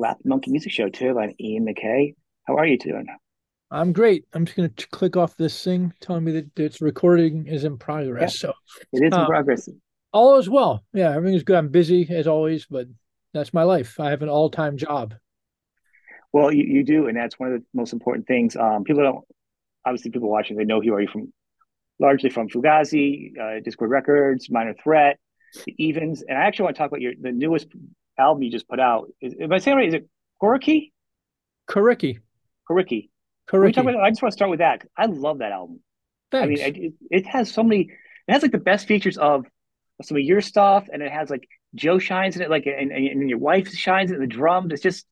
Laughing Monkey Music Show too. I'm Ian MacKaye. How are you doing? I'm great. I'm just going to click off this thing telling me that its recording is in progress. Yeah, so it is in uh, progress. All is well. Yeah, everything's good. I'm busy as always, but that's my life. I have an all-time job. Well, you, you do, and that's one of the most important things. Um, people don't obviously people watching they know who are you from, largely from Fugazi, uh, Dischord Records, Minor Threat, the Evens, and I actually want to talk about your the newest album you just put out. Is, am I saying right? Is it Coriky? Coriky. Coriky. Coriky. About, I just want to start with that. I love that album. Thanks. I mean, it, it, has so many. It has like the best features of some of your stuff, and it has like Joe shines in it, like and, and your wife shines in the drums. It's just,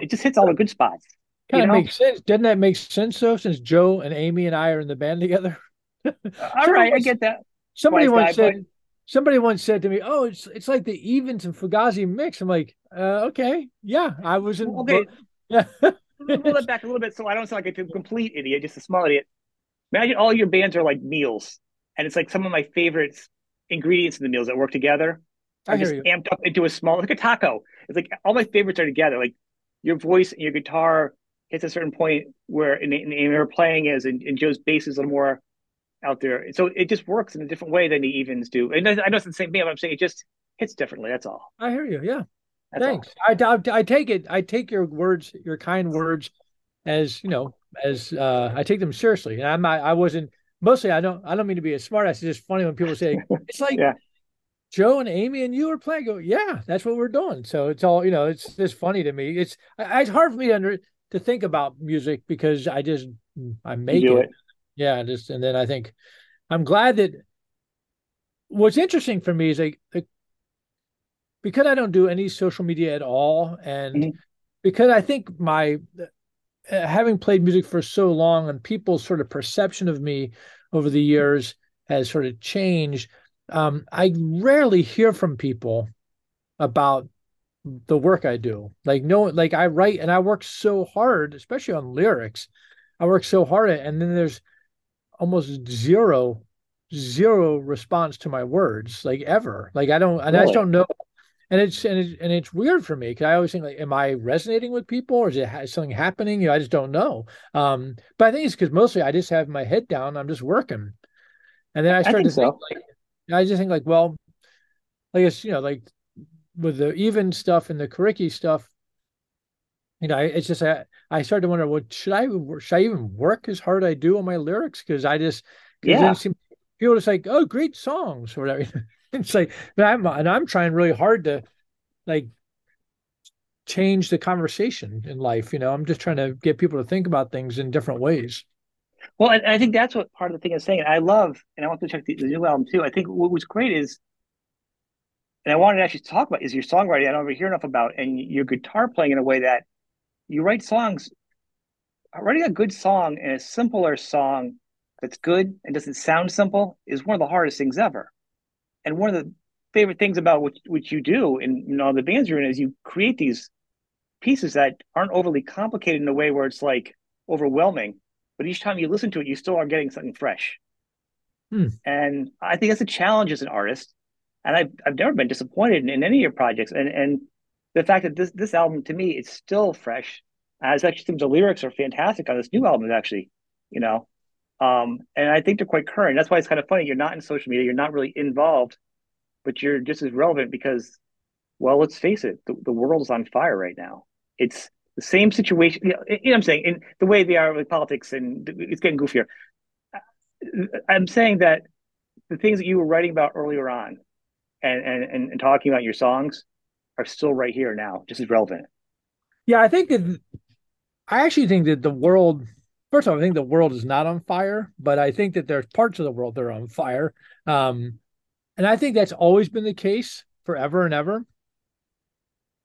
it just hits all the good spots. Kind of makes sense. Doesn't that make sense though? Since Joe and Amy and I are in the band together. Uh, all right, I get that. Somebody once said. Somebody once said to me, "Oh, it's it's like the Evens and Fugazi mix." I'm like, uh, "Okay, yeah, I was in." Okay, yeah. pull that back a little bit so I don't sound like a complete idiot, just a small idiot. Imagine all your bands are like meals, and it's like some of my favorite ingredients in the meals that work together I just you. amped up into a small, like a taco. It's like all my favorites are together. Like your voice and your guitar hits a certain point where, and, and, and you're playing is, and, and Joe's bass is a little more out there. So it just works in a different way than the evens do. And I know it's the same thing, but I'm saying it just hits differently. That's all. I hear you. Yeah. That's Thanks. I, I, I take it. I take your words, your kind words, as you know, as uh, I take them seriously. And I'm not. I wasn't. Mostly, I don't. I don't mean to be a smart ass. It's just funny when people say it's like yeah. Joe and Amy and you are playing. Go, yeah, that's what we're doing. So it's all you know. It's just funny to me. It's it's hard for me to under, to think about music because I just I make it. it yeah just and then i think i'm glad that what's interesting for me is like, like because i don't do any social media at all and mm-hmm. because i think my uh, having played music for so long and people's sort of perception of me over the years has sort of changed um, i rarely hear from people about the work i do like no like i write and i work so hard especially on lyrics i work so hard at, and then there's almost zero zero response to my words like ever. Like i don't and i just don't know. And it's and it's and it's weird for me because i always think like am i resonating with people or is it is something happening? You know, i just don't know. Um but i think it's because mostly i just have my head down i'm just working. And then i start to so. think like i just think like well i guess you know like with the even stuff and the Coriky stuff you know, it's just I, I started to wonder, well, should I should I even work as hard as I do on my lyrics? Because I just yeah, seem, people just like, oh, great songs or whatever. it's like, I'm and I'm trying really hard to like change the conversation in life. You know, I'm just trying to get people to think about things in different ways. Well, and I think that's what part of the thing is saying. I love, and I want to check the, the new album too. I think what was great is and I wanted to actually talk about is your songwriting. I don't ever hear enough about and your guitar playing in a way that you write songs writing a good song and a simpler song that's good and doesn't sound simple is one of the hardest things ever and one of the favorite things about what, what you do in you know the bands you're in is you create these pieces that aren't overly complicated in a way where it's like overwhelming but each time you listen to it you still are getting something fresh hmm. and i think that's a challenge as an artist and i've, I've never been disappointed in, in any of your projects and and the fact that this this album to me is still fresh. As actually some the lyrics are fantastic on this new album, actually, you know. Um, and I think they're quite current. That's why it's kind of funny. You're not in social media, you're not really involved, but you're just as relevant because, well, let's face it, the, the world is on fire right now. It's the same situation. You know, you know what I'm saying? In the way they are with politics, and it's getting goofier. I'm saying that the things that you were writing about earlier on, and and and talking about your songs, are still right here now, just as relevant. Yeah, I think that I actually think that the world. First of all, I think the world is not on fire, but I think that there's parts of the world that are on fire, um, and I think that's always been the case forever and ever.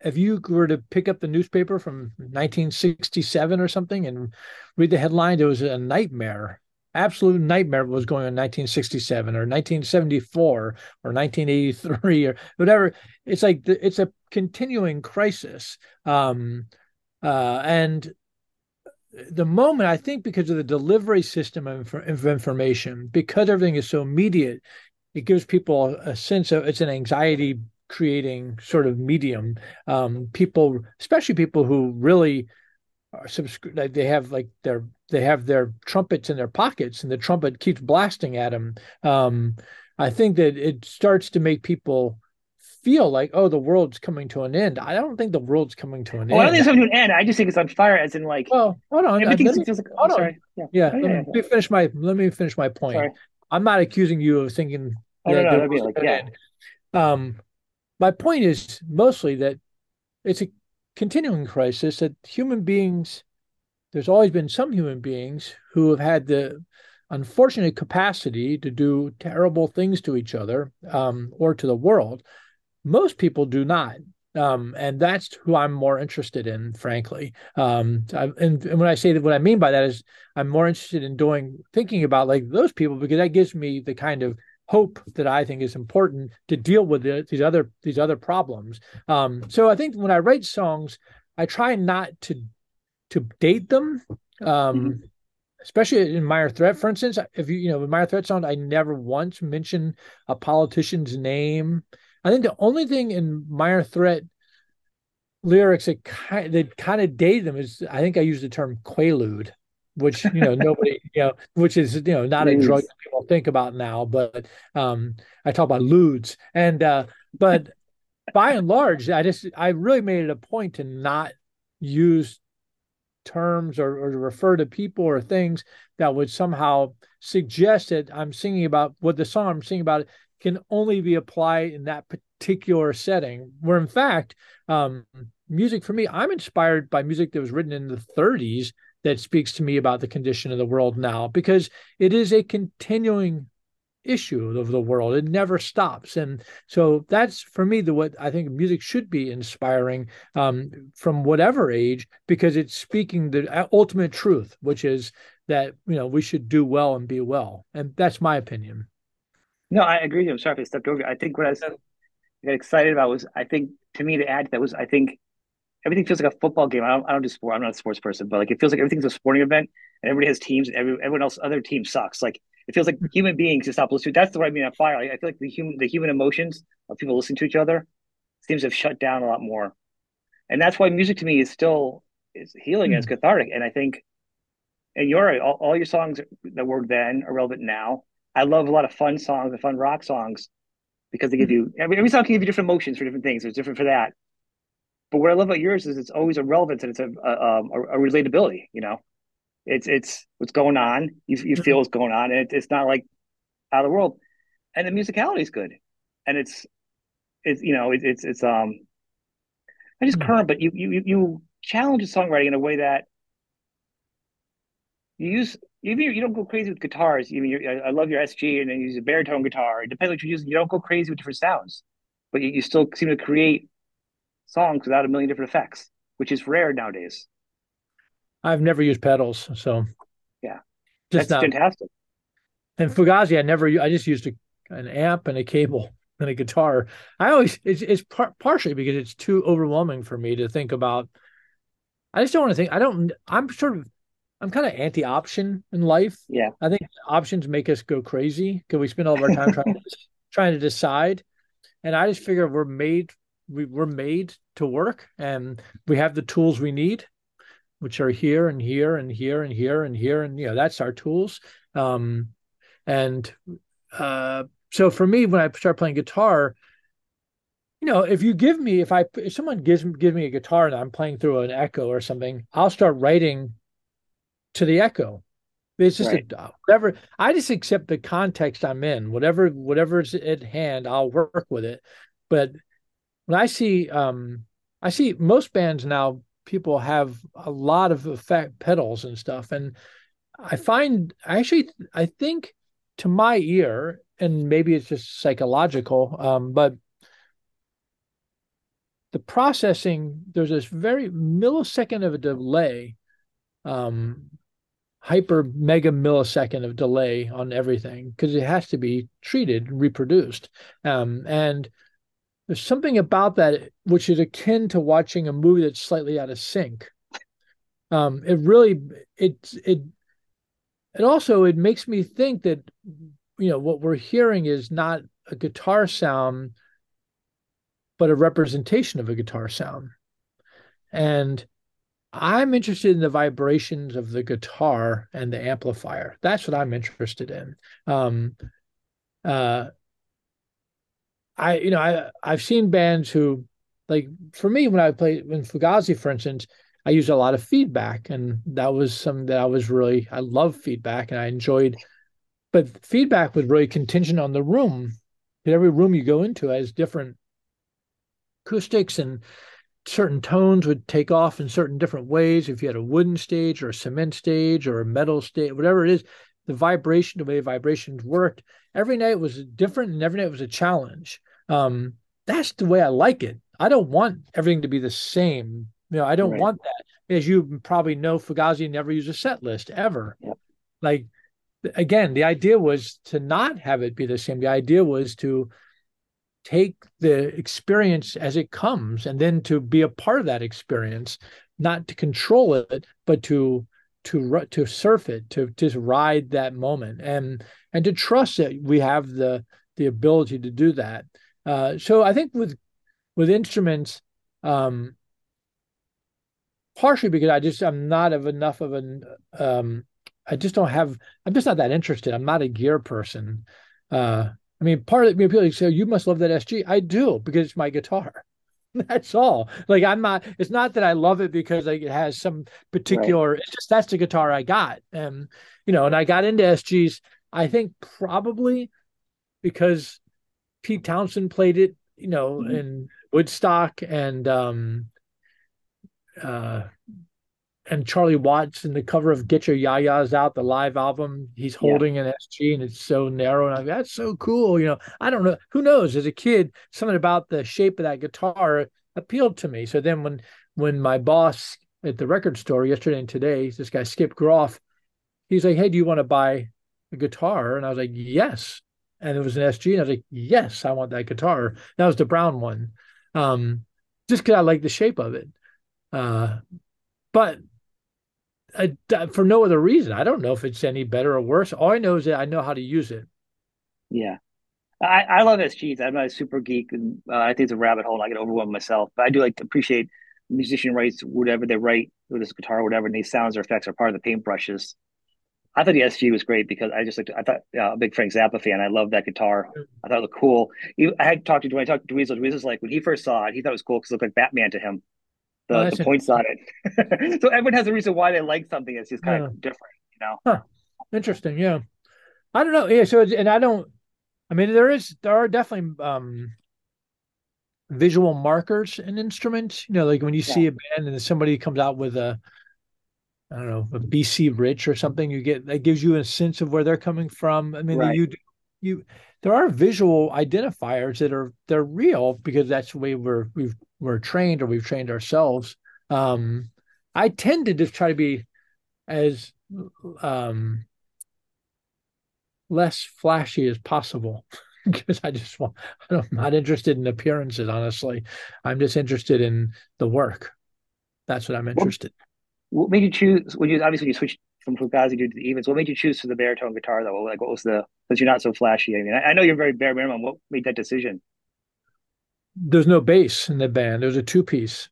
If you were to pick up the newspaper from 1967 or something and read the headline, it was a nightmare absolute nightmare was going on in 1967 or 1974 or 1983 or whatever it's like the, it's a continuing crisis um, uh, and the moment i think because of the delivery system of, of, information because everything is so immediate it gives people a sense of it's an anxiety creating sort of medium. Um, people, especially people who really are they have like their they have their trumpets in their pockets, and the trumpet keeps blasting at them. Um, I think that it starts to make people feel like, oh, the world's coming to an end. I don't think the world's coming to an well, end. I don't think it's coming to an end. I just think it's on fire, as in like. Well, hold on. Everything me, feels like. Hold sorry. Yeah. Yeah. Oh, yeah, let, me, finish my. Let me finish my point. Sorry. I'm not accusing you of thinking. Oh no, no, that'd be like yeah. Um, my point is mostly that it's a continuing crisis that human beings. There's always been some human beings who have had the unfortunate capacity to do terrible things to each other um, or to the world. Most people do not. Um, and that's who I'm more interested in, frankly. Um, I, and, and when I say that, what I mean by that is I'm more interested in doing, thinking about like those people because that gives me the kind of hope that I think is important to deal with the, these other these other problems. Um, so I think when I write songs, I try not to to date them. Um, mm-hmm especially in Minor Threat, for instance, if you, you know, in Threat song, I never once mention a politician's name. I think the only thing in Minor Threat lyrics that kind that kind of dated them is I think I used the term quaalude, which you know nobody you know which is you know not a drug that people think about now, but um I talk about ludes and uh but by and large I just I really made it a point to not use terms or, or to refer to people or things that would somehow suggest that I'm singing about what the song I'm singing about can only be applied in that particular setting. Where in fact, um, music for me, I'm inspired by music that was written in the 30s that speaks to me about the condition of the world now because it is a continuing issue of the world. It never stops, and so that's for me the what I think music should be inspiring um, from whatever age because it's speaking the ultimate truth, which is that you know we should do well and be well, and that's my opinion. No, I agree. I'm sorry if I stepped over. I think what I said, got excited about was I think to me to add to that was I think everything feels like a football game. I don't, I don't do sport. I'm not a sports person, but like it feels like everything's a sporting event and everybody has teams and every, everyone else, other team sucks. Like it feels like human beings just stop listening. That's the right mean on fire. Like, I feel like the human the human emotions of people listening to each other seems to have shut down a lot more, and that's why music to me is still is healing mm. and it's cathartic. And I think, and you're right, all, all your songs that were then are relevant now. I love a lot of fun songs and fun rock songs because they give you every, every song can give you different emotions for different things. It's different for that. But what I love about yours is it's always a relevance and it's a a, um, a, a relatability. You know, it's it's what's going on. You you feel what's going on, and it, it's not like out of the world. And the musicality is good, and it's it's you know it, it's it's um not just current, but you you you challenge the songwriting in a way that you use even you don't go crazy with guitars. You mean I love your SG, and then you use a baritone guitar. It depends what you're using. You don't go crazy with different sounds, but you, you still seem to create songs without a million different effects, which is rare nowadays. I've never used pedals, so yeah, just that's not. fantastic. And Fugazi, I never. I just used a, an amp and a cable and a guitar. I always it's it's par- partially because it's too overwhelming for me to think about. I just don't want to think. I don't. I'm sort of. I'm kind of anti-option in life. Yeah, I think options make us go crazy because we spend all of our time trying to trying to decide. And I just figure we're made we, we're made to work and we have the tools we need which are here and here and here and here and here and you know that's our tools. Um, and uh, so for me when i start playing guitar you know if you give me if i if someone gives give me a guitar and i'm playing through an echo or something i'll start writing to the echo. It's just right. a, whatever i just accept the context i'm in whatever whatever's at hand i'll work with it. But when I see um I see most bands now people have a lot of effect pedals and stuff. And I find actually I think to my ear and maybe it's just psychological um but the processing there's this very millisecond of a delay um hyper mega millisecond of delay on everything because it has to be treated reproduced. Um and there's something about that which is akin to watching a movie that's slightly out of sync. Um, it really it it it also it makes me think that you know what we're hearing is not a guitar sound but a representation of a guitar sound. And I'm interested in the vibrations of the guitar and the amplifier. That's what I'm interested in. Um, uh, I, you know, I I've seen bands who, like, for me, when I play when Fugazi, for instance, I used a lot of feedback, and that was something that I was really I love feedback, and I enjoyed. But feedback was really contingent on the room. Every room you go into has different acoustics and certain tones would take off in certain different ways. If you had a wooden stage or a cement stage or a metal stage, whatever it is, the vibration, the way vibrations worked, every night was different and every night was a challenge. Um, that's the way I like it. I don't want everything to be the same. You know, I don't right. want that. As you probably know, Fugazi never used a set list ever. Yep. Like again, the idea was to not have it be the same. The idea was to take the experience as it comes and then to be a part of that experience not to control it but to to to surf it to just ride that moment and and to trust that we have the the ability to do that uh, so i think with with instruments um partially because i just i'm not of enough of an um i just don't have i'm just not that interested i'm not a gear person uh I mean, part of it, people say, you must love that SG. I do because it's my guitar. That's all. Like I'm not. It's not that I love it because like it has some particular. Right. It's just that's the guitar I got, and you know, and I got into SGs. I think probably because Pete Townshend played it, you know, mm-hmm. in Woodstock, and um, uh, and Charlie Watts in the cover of Get Your Ya-Ya's Out, the live album, he's holding yeah. an SG and it's so narrow. And I'm like, that's so cool. You know, I don't know. Who knows? As a kid, something about the shape of that guitar appealed to me. So then when when my boss at the record store yesterday and today, this guy Skip Groff, he's like, Hey, do you want to buy a guitar? And I was like, Yes. And it was an SG. And I was like, Yes, I want that guitar. That was the brown one. Um, just because I like the shape of it. Uh, but I, for no other reason. I don't know if it's any better or worse. All I know is that I know how to use it. Yeah. I, I love SGs. I'm a super geek, and uh, I think it's a rabbit hole. I get overwhelmed myself, but I do like appreciate musician writes whatever they write with this guitar or whatever, and these sounds or effects are part of the paintbrushes. I thought the SG was great because I just like I thought uh, a big Frank Zappa fan. I love that guitar. I thought it looked cool. I had talked to when I talked to Dweezil. Dweezil's like when he first saw it, he thought it was cool because it looked like Batman to him the, oh, the points on it. so everyone has a reason why they like something. It's just kind yeah. of different, you know. Huh. Interesting, yeah. I don't know. Yeah, so and I don't. I mean, there is there are definitely um visual markers in instruments. You know, like when you yeah. see a band and somebody comes out with a I don't know, a BC Rich or something, you get that gives you a sense of where they're coming from. I mean, right. you you there are visual identifiers that are they're real because that's the way we're we've we're trained or we've trained ourselves. Um, I tend to just try to be as um, less flashy as possible because I just want, I'm not interested in appearances, honestly. I'm just interested in the work. That's what I'm interested. What, what made you choose? When you obviously you switched from Fugazi to the Evens, what made you choose for the baritone guitar though? Like, what was the? Because you're not so flashy. I mean, I, I know you're very bare minimum. What made that decision? there's no bass in the band. There's a two piece,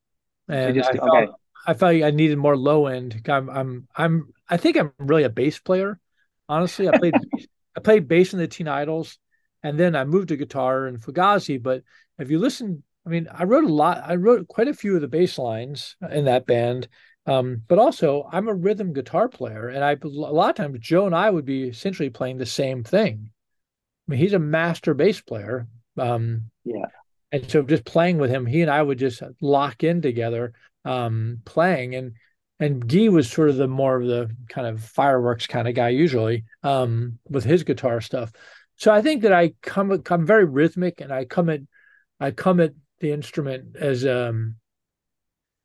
and just, I, felt, okay. I felt I needed more low end. I'm I'm I'm I think I'm really a bass player. Honestly, I played I played bass in the Teen Idles, and then I moved to guitar and Fugazi. But if you listen, I mean, I wrote a lot. I wrote quite a few of the bass lines in that band. Um, but also, I'm a rhythm guitar player, and I a lot of times Joe and I would be essentially playing the same thing. I mean, he's a master bass player. Um, yeah and so just playing with him, he and I would just lock in together, um, playing. And and Guy was sort of the more of the kind of fireworks kind of guy usually um, with his guitar stuff. So I think that I come I'm very rhythmic, and I come at I come at the instrument as um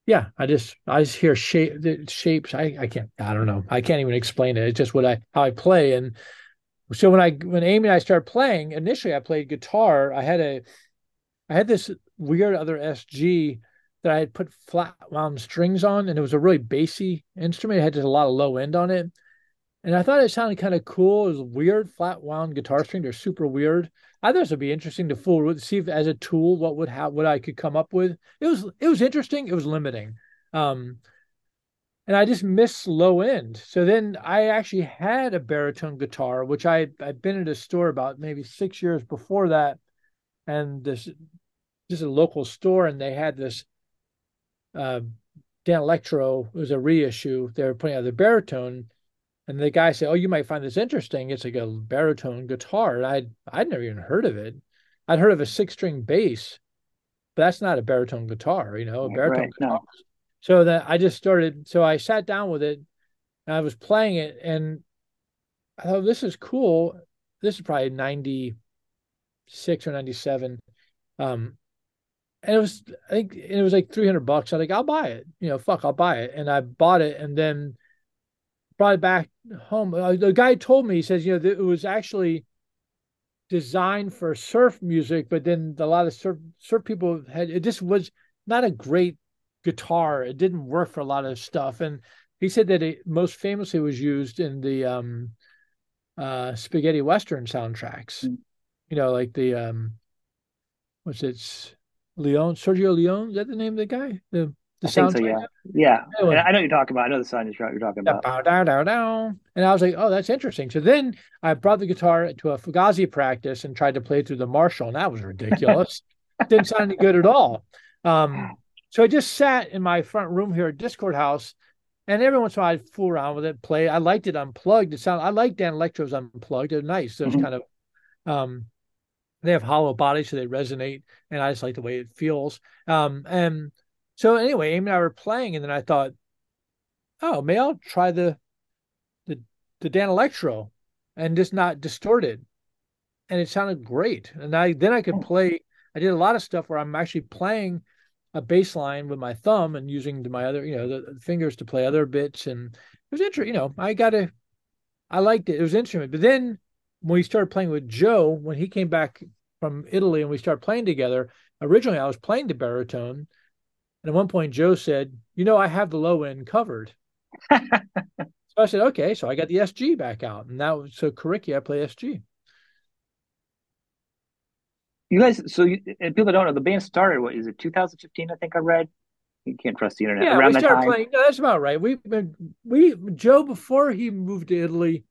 yeah i just i just hear shape shapes i i can't i don't know i can't even explain it it's just what i how i play and so when i when amy and i started playing initially i played guitar i had a I had this weird other SG that I had put flat wound strings on, and it was a really bassy instrument. It had just a lot of low end on it. and I thought it sounded kind of cool. It was weird, flat wound guitar string. They're super weird. I thought it would be interesting to fool see if as a tool what would have what I could come up with. It was it was interesting. It was limiting. Um, and I just missed low end. So then I actually had a baritone guitar, which I I'd been at a store about maybe six years before that, and this just a local store, and they had this uh, Danelectro. It was a reissue. They were putting out the baritone, and the guy said, "Oh, you might find this interesting. It's like a baritone guitar." And I'd I'd never even heard of it. I'd heard of a six string bass, but that's not a baritone guitar. You know, a baritone right, guitar. No. So that I just started. So I sat down with it, and I was playing it, and I thought this is cool. This is probably ninety six or ninety seven. Um, and it was I think it was like three hundred bucks. I was like, I'll buy it. You know, fuck, I'll buy it. And I bought it, and then brought it back home. Uh, the guy told me, he says, you know, it was actually designed for surf music, but then a lot of surf surf people had it just was not a great guitar. It didn't work for a lot of stuff. And he said that it most famously was used in the um uh spaghetti western soundtracks. Mm. You know, like the um what's it Leon Sergio Leone, is that the name of the guy? The the sound so, yeah. Yeah. Anyway. I know you're talking about. I know the song you're talking about. Bow, down, down, down. And I was like, oh, that's interesting. So then I brought the guitar to a Fugazi practice and tried to play through the Marshall, and that was ridiculous. Didn't sound any good at all. Um, so I just sat in my front room here at Dischord House, and every once in a while I'd fool around with it, play. I liked it unplugged. It sound I like Danelectro's unplugged. They're nice. Those mm-hmm. kind of um, they have hollow bodies, so they resonate, and I just like the way it feels. Um, and so anyway, Amy and I were playing, and then I thought, oh, maybe I'll try the the the Danelectro and just not distorted. And it sounded great. And I then I could hmm. play. I did a lot of stuff where I'm actually playing a bass line with my thumb and using my other, you know, the, the fingers to play other bits. And it was interesting. You know, I got to. I liked it. It was instrument. But then when we started playing with Joe, when he came back from Italy and we started playing together, originally I was playing the baritone and at one point, Joe said, You know, I have the low end covered. so I said, Okay. So I got the SG back out. And was so Coriky, I play SG. You guys, so you, people don't know, the band started, what is it, 2015? I think I read. You can't trust the internet. Yeah, Around we started time. playing. No, that's about right. We've been, we, Joe, before he moved to Italy,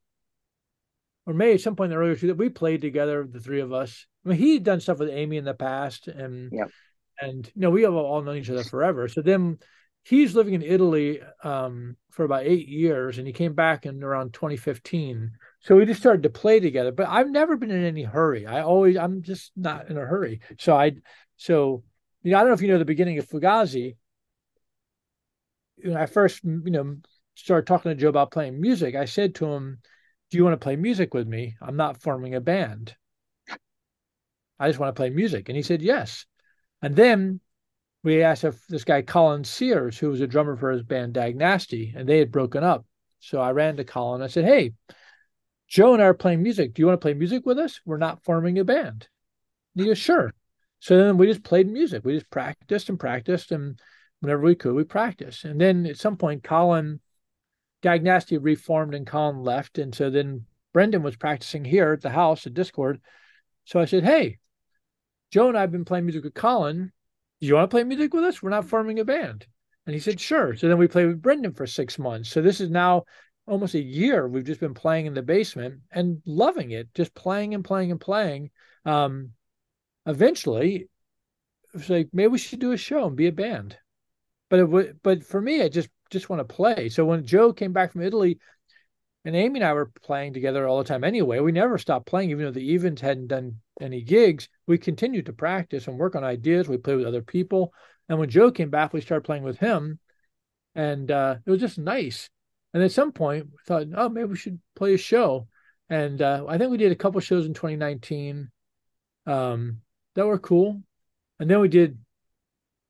or maybe at some point in the earlier two, that we played together, the three of us. I mean, he'd done stuff with Amy in the past, and yep and you know we have all known each other forever. So then he's living in Italy um, for about eight years, and he came back in around 2015. So we just started to play together. But I've never been in any hurry. I always I'm just not in a hurry. So I so you know I don't know if you know the beginning of Fugazi. When I first you know started talking to Joe about playing music, I said to him, "Do you want to play music with me? I'm not forming a band." I just want to play music. And he said, yes. And then we asked if this guy Colin Sears, who was a drummer for his band Dag Nasty, and they had broken up. So I ran to Colin. I said, "Hey, Joe and I are playing music. Do you want to play music with us? We're not forming a band." And he goes, "Sure." So then we just played music. We just practiced and practiced, and whenever we could, we practiced. And then at some point, Colin Dag Nasty reformed, and Colin left, and so then Brendan was practicing here at the house at Dischord. So I said, "Hey, Joe and I have been playing music with Colin. Do you want to play music with us? We're not forming a band. And he said, sure. So then we played with Brendan for six months. So this is now almost a year. We've just been playing in the basement and loving it, just playing and playing and playing. Um, eventually, it's like maybe we should do a show and be a band. But it w- but for me, I just just want to play. So when Joe came back from Italy, and Amy and I were playing together all the time anyway. We never stopped playing, even though the Evens hadn't done any gigs. We continued to practice and work on ideas. We played with other people. And when Joe came back, we started playing with him. And uh, it was just nice. And at some point, we thought, oh, maybe we should play a show. And uh, I think we did a couple shows in 2019 um, that were cool. And then we did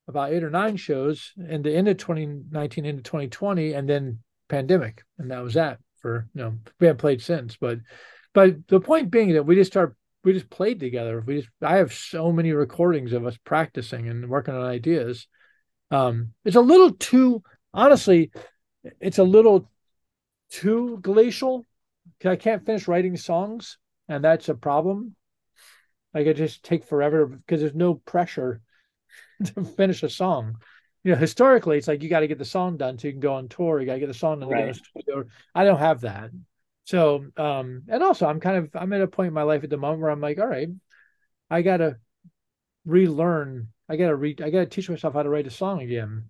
about eight or nine shows in the end of 2019 into 2020, and then pandemic. And that was that for you know we haven't played since but but the point being that we just start we just played together we just i have so many recordings of us practicing and working on ideas um it's a little too honestly it's a little too glacial I can't finish writing songs, and that's a problem. Like it just take forever because there's no pressure to finish a song. You know, historically, it's like you got to get the song done so you can go on tour. You got to get the song done. Right. I don't have that. So, um, and also, I'm kind of I'm at a point in my life at the moment where I'm like, all right, I got to relearn. I got to read. I got to teach myself how to write a song again.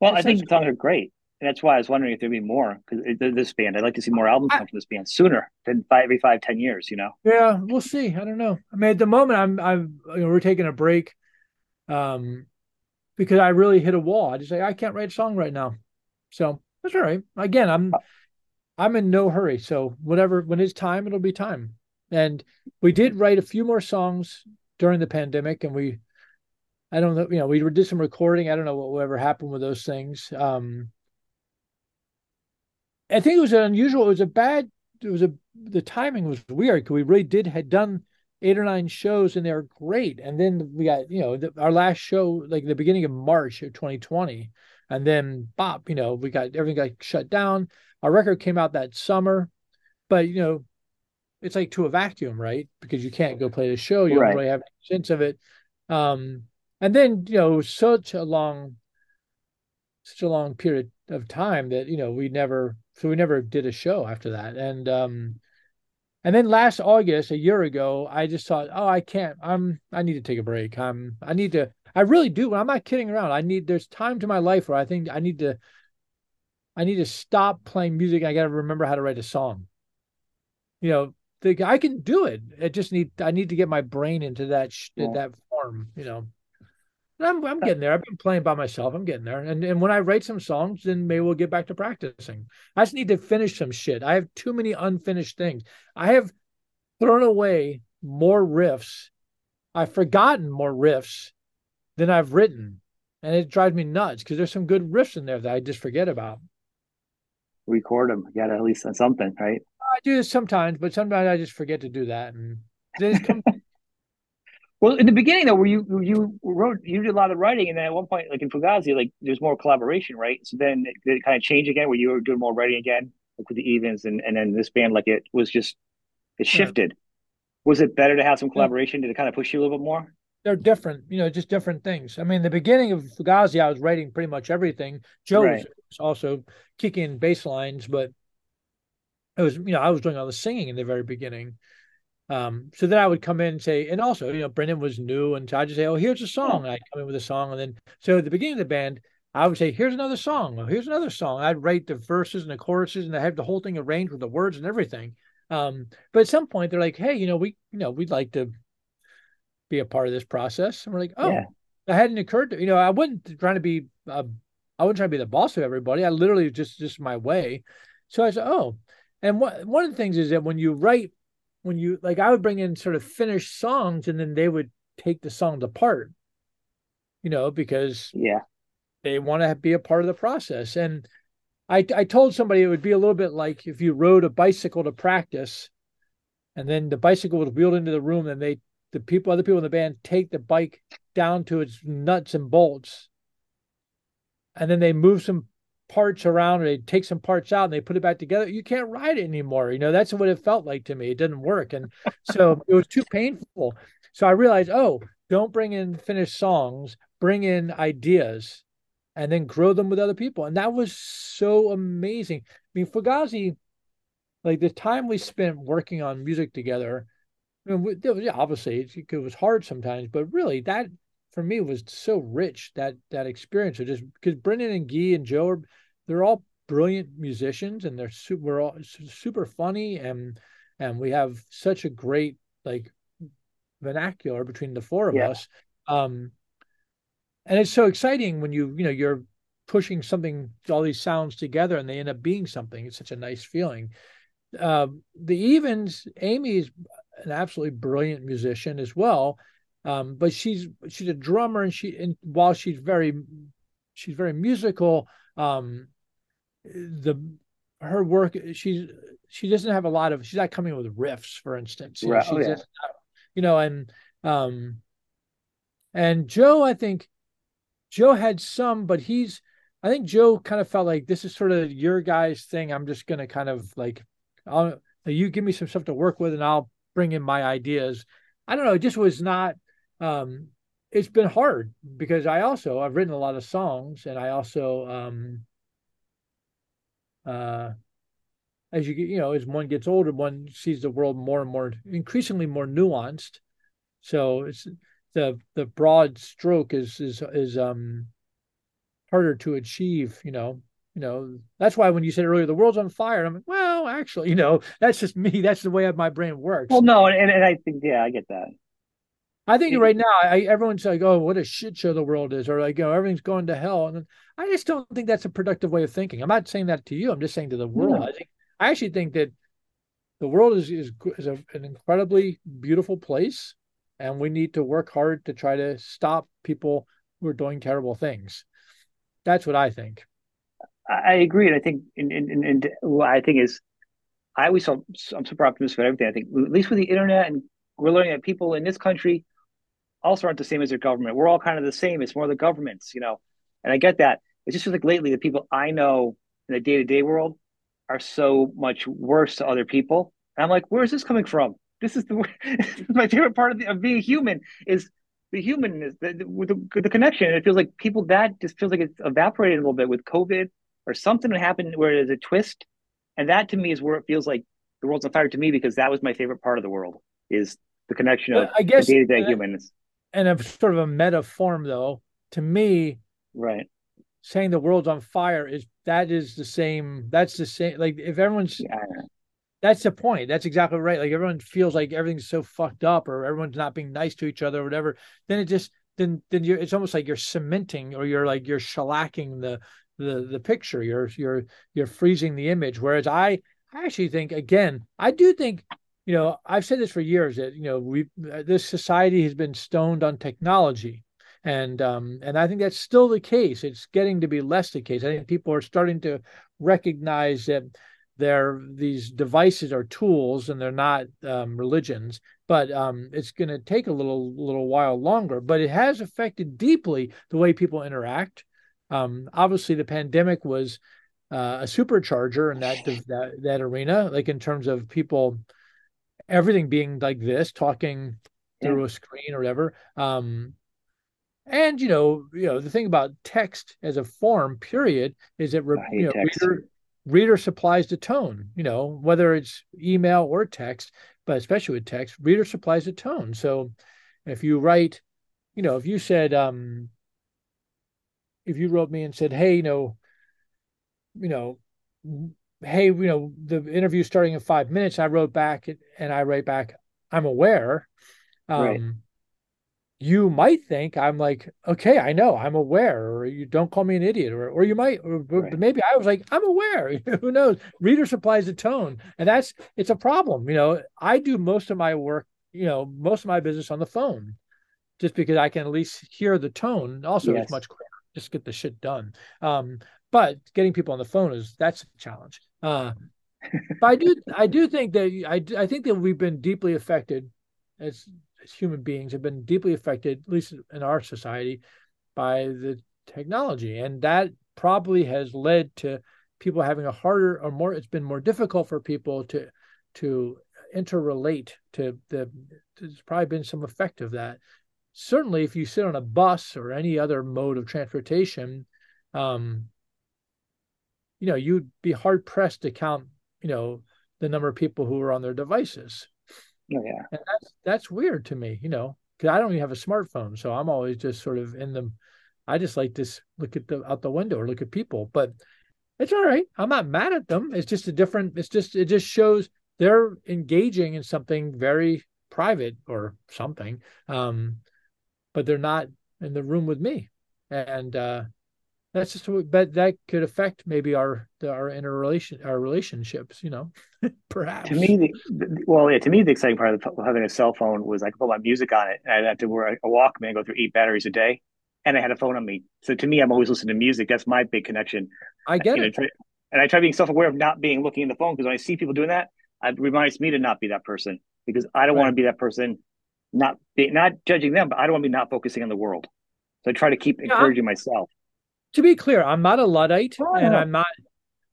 Well, I think the songs are great. And that's why I was wondering if there'd be more because this band, I'd like to see more albums come from this band sooner than five, every five, ten years. You know? Yeah, we'll see. I don't know. I mean, at the moment, I'm, I'm, you know, we're taking a break, um, because I really hit a wall. I just say I can't write a song right now, so that's all right. Again, I'm, I'm in no hurry. So whatever, when it's time, it'll be time. And we did write a few more songs during the pandemic, and we, I don't know, you know, we did some recording. I don't know what will ever with those things. Um, I think it was unusual. It was a bad. It was a the timing was weird because we really did had done eight or nine shows and they're great, and then we got you know the, our last show like the beginning of March of 2020, and then bop, you know we got everything got shut down. Our record came out that summer, but you know it's like to a vacuum, right? Because you can't go play the show, you right. don't really have any sense of it. Um, and then you know such a long, such a long period of time that you know we never so we never did a show after that. And um and then last August, a year ago, I just thought, oh, I can't. I'm I need to take a break. I'm I need to I really do. I'm not kidding around. I need there's time to my life where I think I need to I need to stop playing music. I got to remember how to write a song. You know, the, I can do it. I just need I need to get my brain into that yeah. that form. You know. I'm I'm getting there. I've been playing by myself. I'm getting there. And and when I write some songs, then maybe we'll get back to practicing. I just need to finish some shit. I have too many unfinished things. I have thrown away more riffs. I've forgotten more riffs than I've written. And it drives me nuts because there's some good riffs in there that I just forget about. Record them. You got to at least something, right? I do this sometimes, but sometimes I just forget to do that. And then it comes Well, in the beginning though, where you you wrote, you did a lot of writing, and then at one point, like in Fugazi, like there's more collaboration, right? So then it, it kind of changed again, where you were doing more writing again, like with the Evens, and and then this band, like it was just it shifted. Yeah. Was it better to have some collaboration? Did it kind of push you a little bit more? They're different, you know, just different things. I mean, the beginning of Fugazi, I was writing pretty much everything. Joe right. was also kicking bass lines, but it was, you know, I was doing all the singing in the very beginning. Um, so then I would come in and say, and also, you know, Brendan was new, and so I just say, "Oh, here's a song." And I'd come in with a song, and then so at the beginning of the band, I would say, "Here's another song. Oh, here's another song." I'd write the verses and the choruses, and I have the whole thing arranged with the words and everything. Um, but at some point, they're like, "Hey, you know, we, you know, we'd like to be a part of this process," and we're like, "Oh." Yeah. That hadn't occurred to you know I wasn't trying to be uh, I wasn't trying to be the boss of everybody. I literally just just my way. So I said, oh, and what one of the things is that when you write when you like I would bring in sort of finished songs and then they would take the songs apart, you know, because yeah, they want to be a part of the process. And I I told somebody it would be a little bit like if you rode a bicycle to practice, and then the bicycle was wheeled into the room, and they the people other people in the band take the bike down to its nuts and bolts, and then they move some parts around or they take some parts out and they put it back together. You can't ride it anymore you know that's what it felt like to me it didn't work. And so it was too painful. So i realized oh don't bring in finished songs bring in ideas and then grow them with other people. And that was so amazing. I mean fugazi like the time we spent working on music together I mean, yeah, obviously it was hard sometimes but really that for me was so rich that that experience of just because Brendan and Guy and Joe are they're all brilliant musicians and they're super we're all super funny and and we have such a great like vernacular between the four of yeah. us. Um and it's so exciting when you you know you're pushing something all these sounds together and they end up being something. It's such a nice feeling. Uh, the evens amy is an absolutely brilliant musician as well um, but she's she's a drummer and she and while she's very she's very musical um, the her work she's she doesn't have a lot of she's not coming with riffs for instance you right. know, oh, yeah. you know and um and joe i think joe had some but he's I think Joe kind of felt like this is sort of your guys' thing. I'm just gonna kind of like, I'll you give me some stuff to work with, and I'll bring in my ideas. I don't know. It just was not. Um, it's been hard because I also I've written a lot of songs, and I also um, uh, as you you know, as one gets older, one sees the world more and more, increasingly more nuanced. So it's the the broad stroke is is is um harder to achieve. You know, you know that's why when you said earlier the world's on fire, I'm like, well, actually, you know, that's just me. That's the way my brain works. Well, no, and, and I think yeah, I get that. I think right now, I, everyone's like, "Oh, what a shit show the world is," or like, "You know, everything's going to hell." And I just don't think that's a productive way of thinking. I'm not saying that to you. I'm just saying to the world. I think I actually think that the world is is, is a, an incredibly beautiful place, and we need to work hard to try to stop people who are doing terrible things. That's what I think. I agree, and I think, and, and, and what I think is, I always I'm super optimistic about everything. I think at least with the internet, and we're learning that people in this country also aren't the same as their government. We're all kind of the same. It's more the governments, you know. And I get that. It's just like lately, the people I know in the day to day world are so much worse to other people. And I'm like, where is this coming from? This is the this is my favorite part of, the, of being human is the humanness, the, the, the connection. It feels like people that just feels like it's evaporated a little bit with COVID or something that happened where there's a twist. And that to me is where it feels like the world's on fire to me because that was my favorite part of the world is the connection of I guess the day to day humans. And a sort of a meta form though, to me, right. saying the world's on fire is that is the same that's the same like if everyone's yeah. that's the point. That's exactly right. Like everyone feels like everything's so fucked up or everyone's not being nice to each other or whatever then it just then then you're it's almost like you're cementing or you're like you're shellacking the the the picture. You're you're you're freezing the image. Whereas i i actually think again i do think you know i've said this for years that you know we this society has been stoned on technology and um, and I think that's still the case. It's getting to be less the case. I think people are starting to recognize that they're these devices are tools and they're not um, religions. But um, it's going to take a little little while longer. But it has affected deeply the way people interact. Um, obviously, the pandemic was uh, a supercharger in that, that that arena, like in terms of people, everything being like this, talking through a screen or whatever. Um, and you know, you know, the thing about text as a form, period, is that you know, reader, reader supplies the tone. You know, whether it's email or text, but especially with text, reader supplies the tone. So if you write, you know, if you said, um, if you wrote me and said, hey, you know, you know, hey, you know, the interview starting in five minutes, I wrote back and I write back, I'm aware. Um, right you might think I'm like, okay, I know, I'm aware, or you don't call me an idiot, or or you might, or, right. maybe I was like, I'm aware. Who knows? Reader supplies the tone, and that's it's a problem. You know, I do most of my work, you know, most of my business on the phone, just because I can at least hear the tone. Also, yes. it's much quicker. Just get the shit done. Um, but getting people on the phone is that's a challenge. Uh, but I do I do think that I I think that we've been deeply affected as as human beings have been deeply affected, at least in our society, by the technology. And that probably has led to people having a harder or more, it's been more difficult for people to to interrelate to the there's probably been some effect of that. Certainly if you sit on a bus or any other mode of transportation, um, you know, you'd be hard pressed to count, you know, the number of people who are on their devices. Oh, yeah. And that's that's weird to me, you know, because I don't even have a smartphone, so I'm always just sort of in the. I just like to look at the out the window or look at people, but it's all right. I'm not mad at them. It's just a different. It's just it just shows they're engaging in something very private or something, um, but they're not in the room with me, and uh, that's just but that could affect maybe our our interrelation our relationships you know perhaps. to me the, well yeah to me the exciting part of having a cell phone was i could put my music on it. And i had to wear a walkman go through eight batteries a day and i had a phone on me. So to me i'm always listening to music. That's my big connection. I get you it. try, and i try being self-aware of not being looking in the phone because when i see people doing that it reminds me to not be that person because i don't right. want to be that person not be, not judging them but i don't want to be not focusing on the world. So i try to keep yeah, encouraging myself To be clear, I'm not a luddite, oh, and I'm not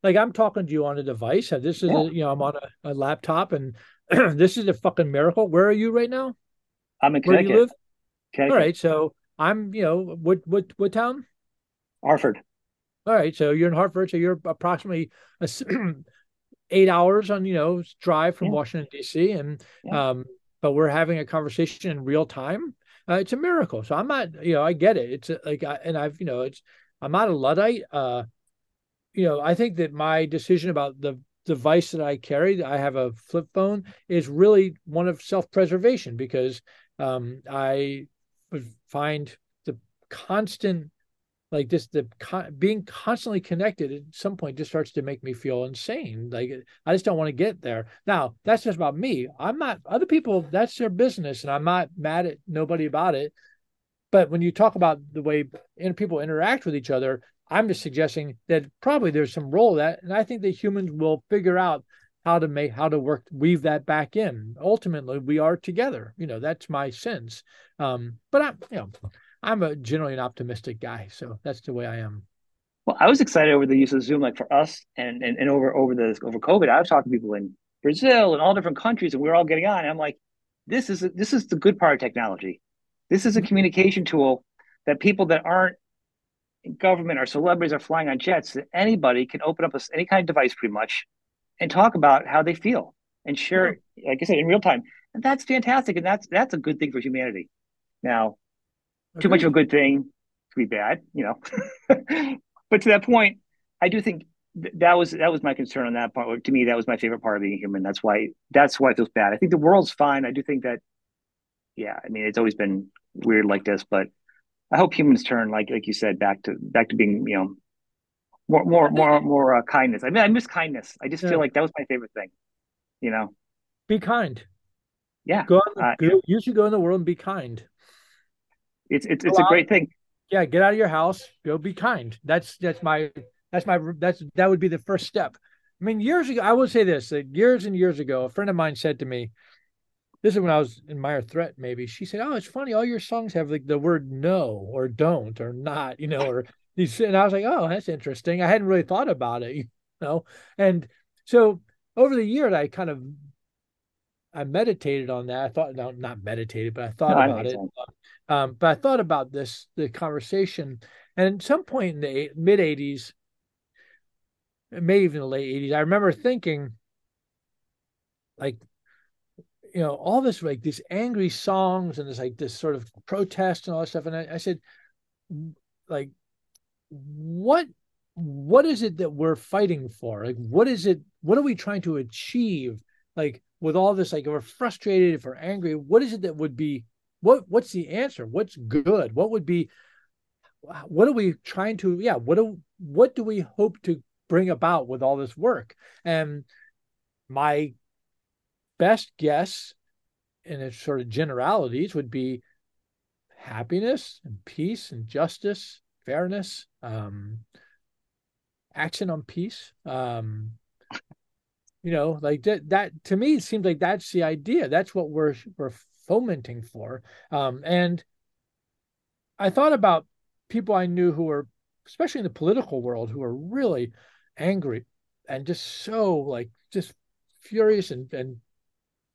like I'm talking to you on a device. This is yeah. a, you know I'm on a, a laptop, and this is a fucking miracle. Where are you right now? I'm in Connecticut. Where do you live? Connecticut. All right, so I'm you know what what what town? Hartford. All right, so you're in Hartford, so you're approximately a, eight hours on you know drive from yeah. Washington D.C. and yeah. um, but we're having a conversation in real time. Uh, it's a miracle. So I'm not, you know, I get it. It's a, like, I, and I've, you know, it's I'm not a luddite. Uh, you know, I think that my decision about the device that I carry, I have a flip phone, is really one of self preservation because um, I find the constant like this the con- being constantly connected at some point just starts to make me feel insane. Like i just don't want to get there. Now that's just about me. I'm not other people that's their business and i'm not mad at nobody about it but when you talk about the way people interact with each other i'm just suggesting that probably there's some role that and i think that humans will figure out how to make how to work weave that back in ultimately we are together you know that's my sense um but i'm you know I'm a generally an optimistic guy, so that's the way I am. Well, I was excited over the use of Zoom, like for us, and and, and over over the over COVID. I was talking to people in Brazil and all different countries, and we are all getting on. I'm like, this is this is the good part of technology. This is a mm-hmm. communication tool that people that aren't in government or celebrities are flying on jets. That anybody can open up a, any kind of device, pretty much, and talk about how they feel and share, yeah. like I said, in real time. And that's fantastic, and that's that's a good thing for humanity. Now, too much of a good thing to be bad, you know. but to that point, I do think th- that was that was my concern on that part. To me, that was my favorite part of being human. That's why that's why it feels bad. I think the world's fine. I do think that, yeah. I mean, it's always been weird like this, but I hope humans turn, like like you said, back to back to being, you know, more more more more uh, kindness. I mean, I miss kindness. I just yeah. feel like that was my favorite thing. You know, be kind. Yeah, go, on, uh, go you should go in the world and be kind. It's it's it's a great thing. Yeah, get out of your house. Go be kind. That's that's my that's my that's that would be the first step. I mean, years ago, I will say this: like years and years ago, a friend of mine said to me, "This is when I was in Minor Threat." Maybe she said, "Oh, it's funny. All your songs have like the word no or don't or not, you know." Or these, and I was like, "Oh, that's interesting. I hadn't really thought about it, you know." And so over the years, I kind of I meditated on that. I thought, no, not meditated, but I thought no, about it. Um, but I thought about this, the conversation, and at some point in the mid 80s, maybe even the late 80s, I remember thinking, like, you know, all this, like these angry songs and there's like this sort of protest and all that stuff. And I, I said, like, what what is it that we're fighting for? Like, what is it? What are we trying to achieve? Like, with all this, like, if we're frustrated, if we're angry, what is it that would be what what's the answer what's good what would be what are we trying to yeah what do what do we hope to bring about with all this work and my best guess in its sort of generalities would be happiness and peace and justice fairness um action on peace um you know like that that to me it seems like that's the idea that's what we're we're fomenting for. Um, and I thought about people I knew who were, especially in the political world, who were really angry and just so like just furious and, and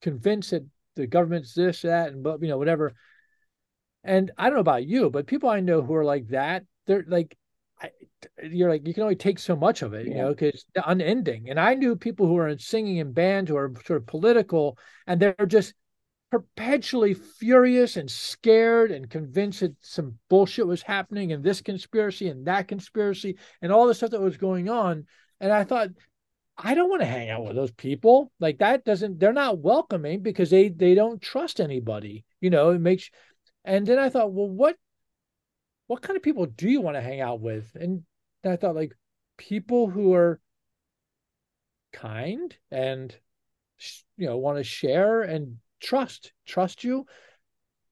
convinced that the government's this, that, and but you know, whatever. And I don't know about you, but people I know who are like that, they're like, I, you're like you can only take so much of it, yeah. you know, because unending. And I knew people who are in singing in bands who are sort of political, and they're just perpetually furious and scared and convinced that some bullshit was happening and this conspiracy and that conspiracy and all the stuff that was going on. And I thought, I don't want to hang out with those people. Like that doesn't, they're not welcoming because they they don't trust anybody. You know, it makes and then I thought, well, what what kind of people do you want to hang out with? And I thought like people who are kind and you know want to share and trust trust you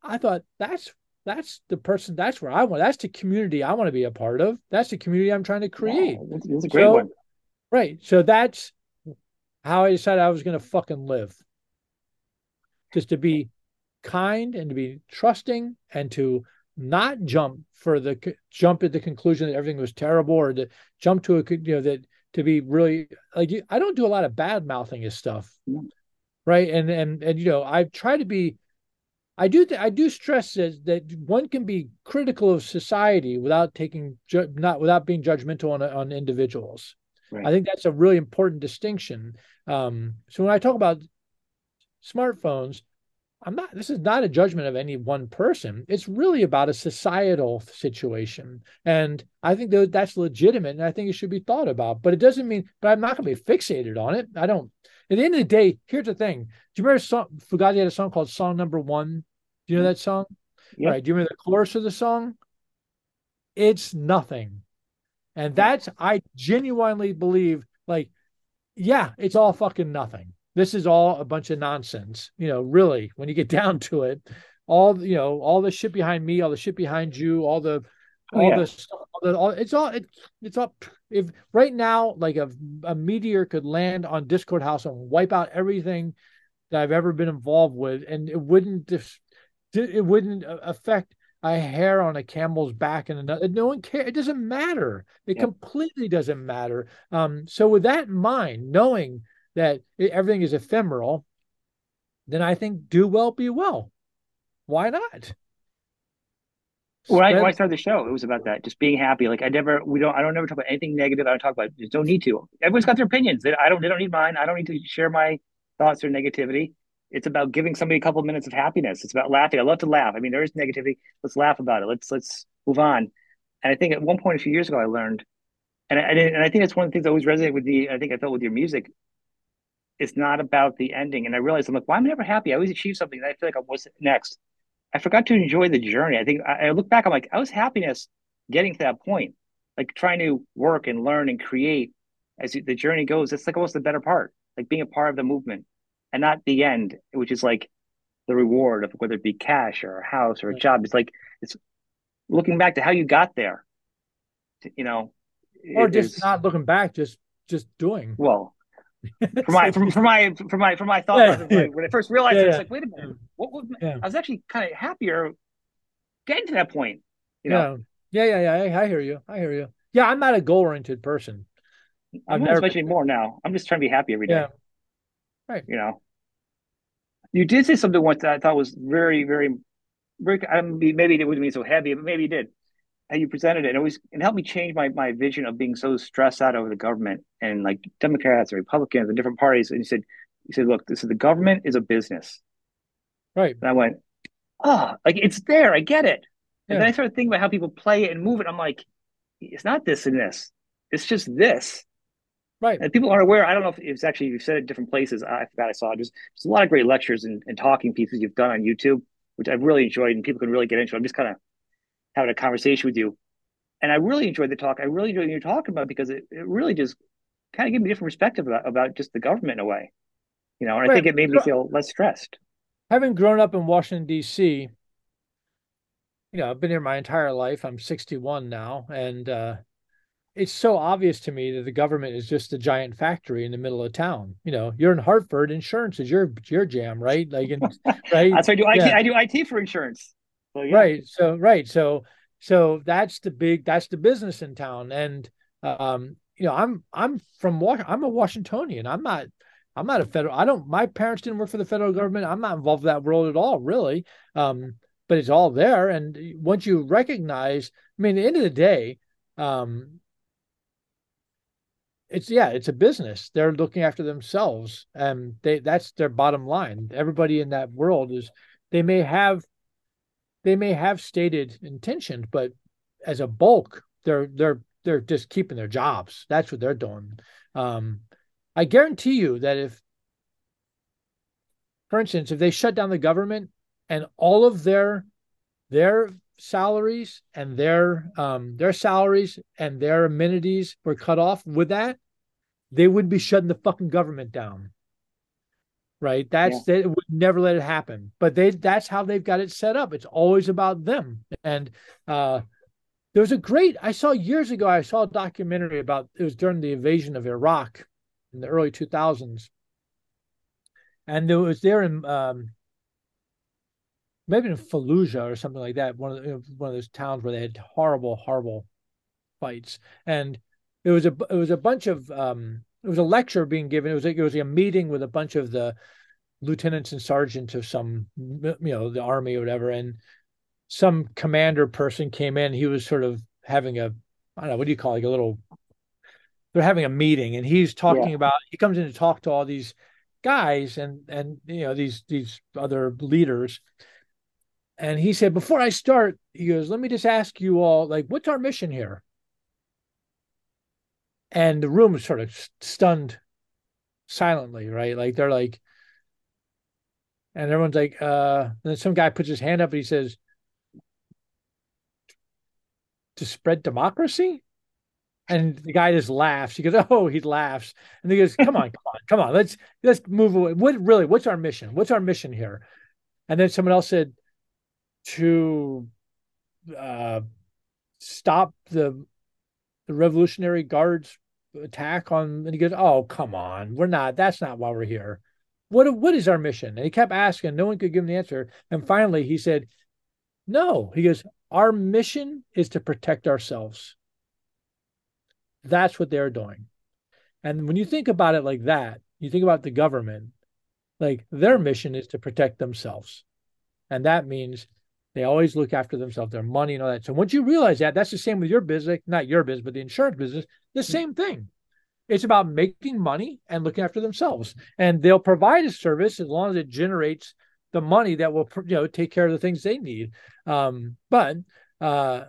i thought that's that's the person that's where i want that's the community i want to be a part of that's the community i'm trying to create wow, that's, that's, a great so, one right so that's how i decided i was going to fucking live just to be kind and to be trusting and to not jump for the jump at the conclusion that everything was terrible or to jump to a you know that to be really like I don't do a lot of bad mouthing his stuff, mm-hmm. right? And and and you know I try to be. I do th- I do stress that, that one can be critical of society without taking ju- not without being judgmental on on individuals. Right. I think that's a really important distinction. Um, so when I talk about smartphones, I'm not, this is not a judgment of any one person. It's really about a societal situation. And I think that that's legitimate and I think it should be thought about. But it doesn't mean, but I'm not going to be fixated on it. I don't, at the end of the day, here's the thing. Do you remember song, Fugazi had a song called Song Number One? Do you know that song? Yeah. Right. Do you remember the chorus of the song? It's nothing. And that's, I genuinely believe, like, yeah, it's all fucking nothing this is all a bunch of nonsense. You know, really, when you get down to it, all you know, all the shit behind me, all the shit behind you, all the oh, all yeah. the all the all, it's all it, it's all if right now like a, a meteor could land on Dischord House and wipe out everything that I've ever been involved with, and it wouldn't it wouldn't affect a hair on a camel's back and another. No one cares. It doesn't matter. It yeah. completely doesn't matter. Um, so with that in mind, knowing that it, everything is ephemeral, then I think do well, be well. Why not? When I, when I started the show, it was about that, just being happy. Like I never, we don't, I don't never talk about anything negative. I don't talk about, just don't need to. Everyone's got their opinions. They, I don't, they don't need mine. I don't need to share my thoughts or negativity. It's about giving somebody a couple minutes of happiness. It's about laughing. I love to laugh. I mean, there is negativity. Let's laugh about it. Let's let's move on. And I think at one point a few years ago, I learned, and I, and I think it's one of the things that always resonate with the. I think I felt with your music it's not about the ending. And I realized I'm like, why well, am I never happy? I always achieve something. And I feel like, I what's next? I forgot to enjoy the journey. I think I, I look back, I'm like, I was happiness getting to that point, like trying to work and learn and create as the journey goes. It's like almost the better part, like being a part of the movement and not the end, which is like the reward of whether it be cash or a house or a job. It's like, it's looking back to how you got there, you know, or just not looking back, just, just doing. Well, for my for, for my for my for my thought yeah, yeah. when I first realized yeah, it, it's like, wait a minute, what was I was actually kind of happier getting to that point. You know? Yeah, yeah, yeah, yeah. I, I hear you. I hear you. Yeah, I'm not a goal oriented person. I'm not especially more now. I'm just trying to be happy every day. Yeah. Right. You know. You did say something once that I thought was very, very, very. I mean, maybe it wouldn't be so heavy, but maybe you did how you presented it. It always it helped me change my my vision of being so stressed out over the government and like Democrats and Republicans and different parties. And you said, you said, look, this is the government is a business. Right. And I went, oh, like it's there. I get it. And then I started thinking about how people play it and move it. I'm like, it's not this and this. It's just this. Right. And people aren't aware. I don't know if it's actually you've said it different places. I forgot I saw Just there's a lot of great lectures and, and talking pieces you've done on YouTube, which I've really enjoyed and people can really get into. I'm just kind of having a conversation with you. And I really enjoyed the talk. I really enjoyed what you're talking about because it, it really just kind of gave me a different perspective about, about just the government in a way. You know, and right. I think it made me feel less stressed. Having grown up in Washington, D.C., you know, I've been here my entire life. I'm 61 now. And uh, it's so obvious to me that the government is just a giant factory in the middle of town. You know, you're in Hartford, insurance is your your jam, right? Like, in, right? That's why I do IT. I do IT for insurance. So, yeah. Right. So right. So so that's the big that's the business in town. And um, you know, I'm I'm from I'm a Washingtonian. I'm not I'm not a federal. I don't. My parents didn't work for the federal government. I'm not involved in that world at all, really. Um, but it's all there. And once you recognize, I mean, at the end of the day, um, it's yeah, it's a business. They're looking after themselves, and they that's their bottom line. Everybody in that world is they may have they may have stated intention, but as a bulk, they're they're they're just keeping their jobs. That's what they're doing. Um, I guarantee you that if, for instance, if they shut down the government and all of their their salaries and their um, their salaries and their amenities were cut off with that, they would be shutting the fucking government down right? That's yeah. they would never let it happen. But they that's how they've got it set up. It's always about them. And uh there was a great I saw years ago, I saw a documentary about it was during the invasion of Iraq in the early 2000s. And it was there in um maybe in Fallujah or something like that. One of the, one of those towns where they had horrible, horrible fights, and it was a it was a bunch of um, it was a lecture being given. It was like it was a meeting with a bunch of the lieutenants and sergeants of some you know the army or whatever, and some commander person came in. He was sort of having a I don't know what do you call it, like a little. They're having a meeting, and he's talking yeah. about. He comes in to talk to all these guys and and you know these these other leaders and he said before i start he goes let me just ask you all like what's our mission here and the room is sort of stunned silently right like they're like and everyone's like uh and then some guy puts his hand up and he says to spread democracy and the guy just laughs. He goes, "Oh," he laughs, and he goes, "Come on, come on, come on. Let's let's move away. What really? What's our mission? What's our mission here?" And then someone else said, "To uh, stop the the Revolutionary Guards attack on." And he goes, "Oh, come on. We're not. That's not why we're here. What what is our mission?" And he kept asking. No one could give him the answer. And finally, he said, "No." He goes, "Our mission is to protect ourselves." That's what they're doing. And when you think about it like that, you think about the government, like their mission is to protect themselves. And that means they always look after themselves, their money and all that. So once you realize that, that's the same with your business, not your business, but the insurance business, the hmm. same thing. It's about making money and looking after themselves. And they'll provide a service as long as it generates the money that will you know take care of the things they need. Um, but uh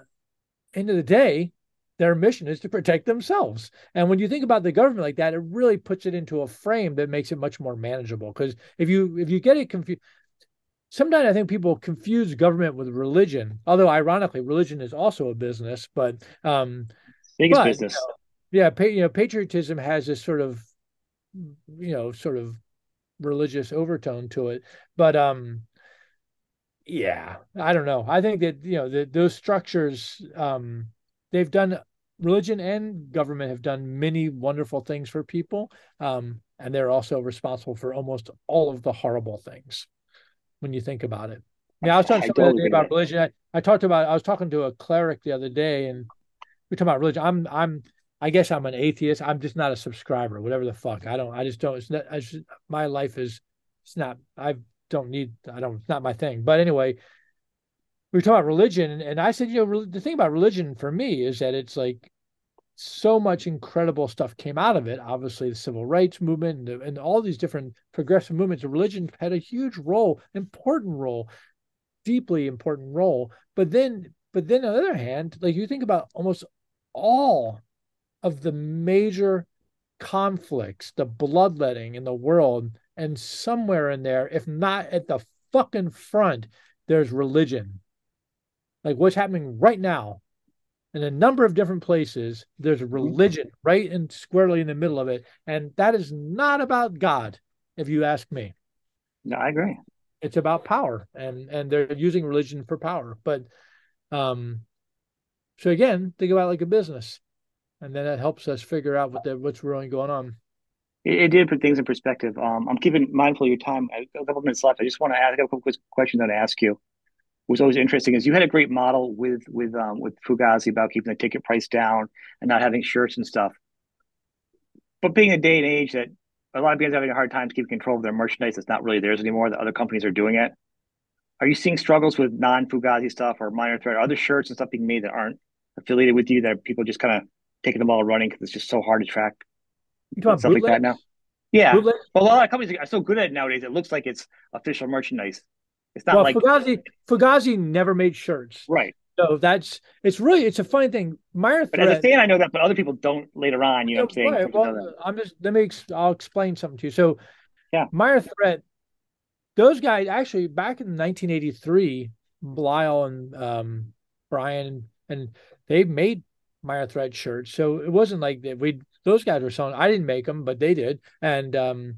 end of the day, their mission is to protect themselves. And when you think about the government like that, it really puts it into a frame that makes it much more manageable. Because if you if you get it confused, sometimes I think people confuse government with religion. Although ironically, religion is also a business, but um, biggest but, business. You know, yeah, pa- you know, patriotism has this sort of you know sort of religious overtone to it, but um yeah i don't know i think that you know the, those structures um they've done religion and government have done many wonderful things for people, um, and they're also responsible for almost all of the horrible things when you think about it. Yeah, I was talking the other day about religion. I, I, talked about I was talking to a cleric the other day, and we talking about religion. I'm I'm I guess I'm an atheist. I'm just not a subscriber. Whatever the fuck. I don't. I just don't. It's not. I just, my life is. It's not. I don't need. I don't. It's not my thing. But anyway, we were talking about religion, and I said, you know, the thing about religion for me is that it's like so much incredible stuff came out of it. Obviously, the civil rights movement and, and all these different progressive movements. Religion had a huge role, important role, deeply important role. But then, but then on the other hand, like you think about almost all of the major conflicts, the bloodletting in the world, and somewhere in there, if not at the fucking front, there's religion like what's happening right now in a number of different places there's mm-hmm. religion right and squarely in the middle of it and that is not about god if you ask me. No i agree. It's about power and and they're using religion for power but um so again think about like a business and then that helps us figure out what the, what's really going on. It, it, did put things in perspective. Um i'm keeping mindful of your time. A couple minutes left. I just want to ask a couple quick questions to ask you was always interesting is you had a great model with with um, with Fugazi about keeping the ticket price down and not having shirts and stuff. But being a day and age that a lot of bands are having a hard time to keep control of their merchandise that's not really theirs anymore, that other companies are doing it. Are you seeing struggles with non Fugazi stuff or minor threat, or other shirts and stuff being made that aren't affiliated with you that people just kind of taking them all running because it's just so hard to track stuff like that now? Yeah, but a lot of companies are so good at it nowadays. It looks like it's official merchandise. It's not well, like Fugazi. Fugazi never made shirts, right? So that's it's really it's a funny thing. Meyer but as a fan, I know that, but other people don't later on. You know, what I'm saying? Right, well, I'm just let me I'll explain something to you. So, yeah, Minor Threat, those guys actually back in 1983, Lyle and um, Brian and they made Minor Threat shirts. So it wasn't like that we those guys were selling. I didn't make them, but they did, and um,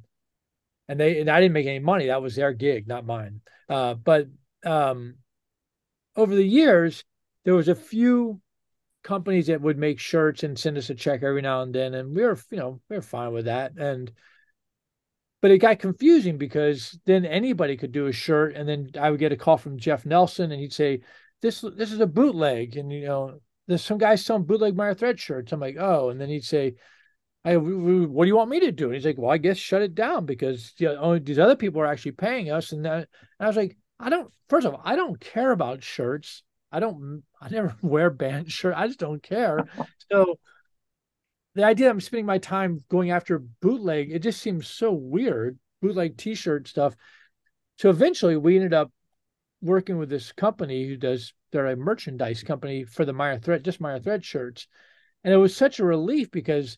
and they and I didn't make any money. That was their gig, not mine. Uh, but um, over the years, there was a few companies that would make shirts and send us a check every now and then, and we were, you know, we were fine with that. And but it got confusing because then anybody could do a shirt, and then I would get a call from Jeff Nelson, and he'd say, "This this is a bootleg," and you know, there's some guys selling bootleg Minor Threat shirts. I'm like, "Oh," and then he'd say, I, what do you want me to do? And he's like, well, I guess shut it down because you oh, know, these other people are actually paying us. And, that, and I was like, I don't, first of all, I don't care about shirts. I don't, I never wear band shirt. I just don't care. so the idea I'm spending my time going after bootleg, it just seems so weird, bootleg t-shirt stuff. So eventually we ended up working with this company who does, they're a merchandise company for the Minor Threat, just Minor Threat shirts. And it was such a relief because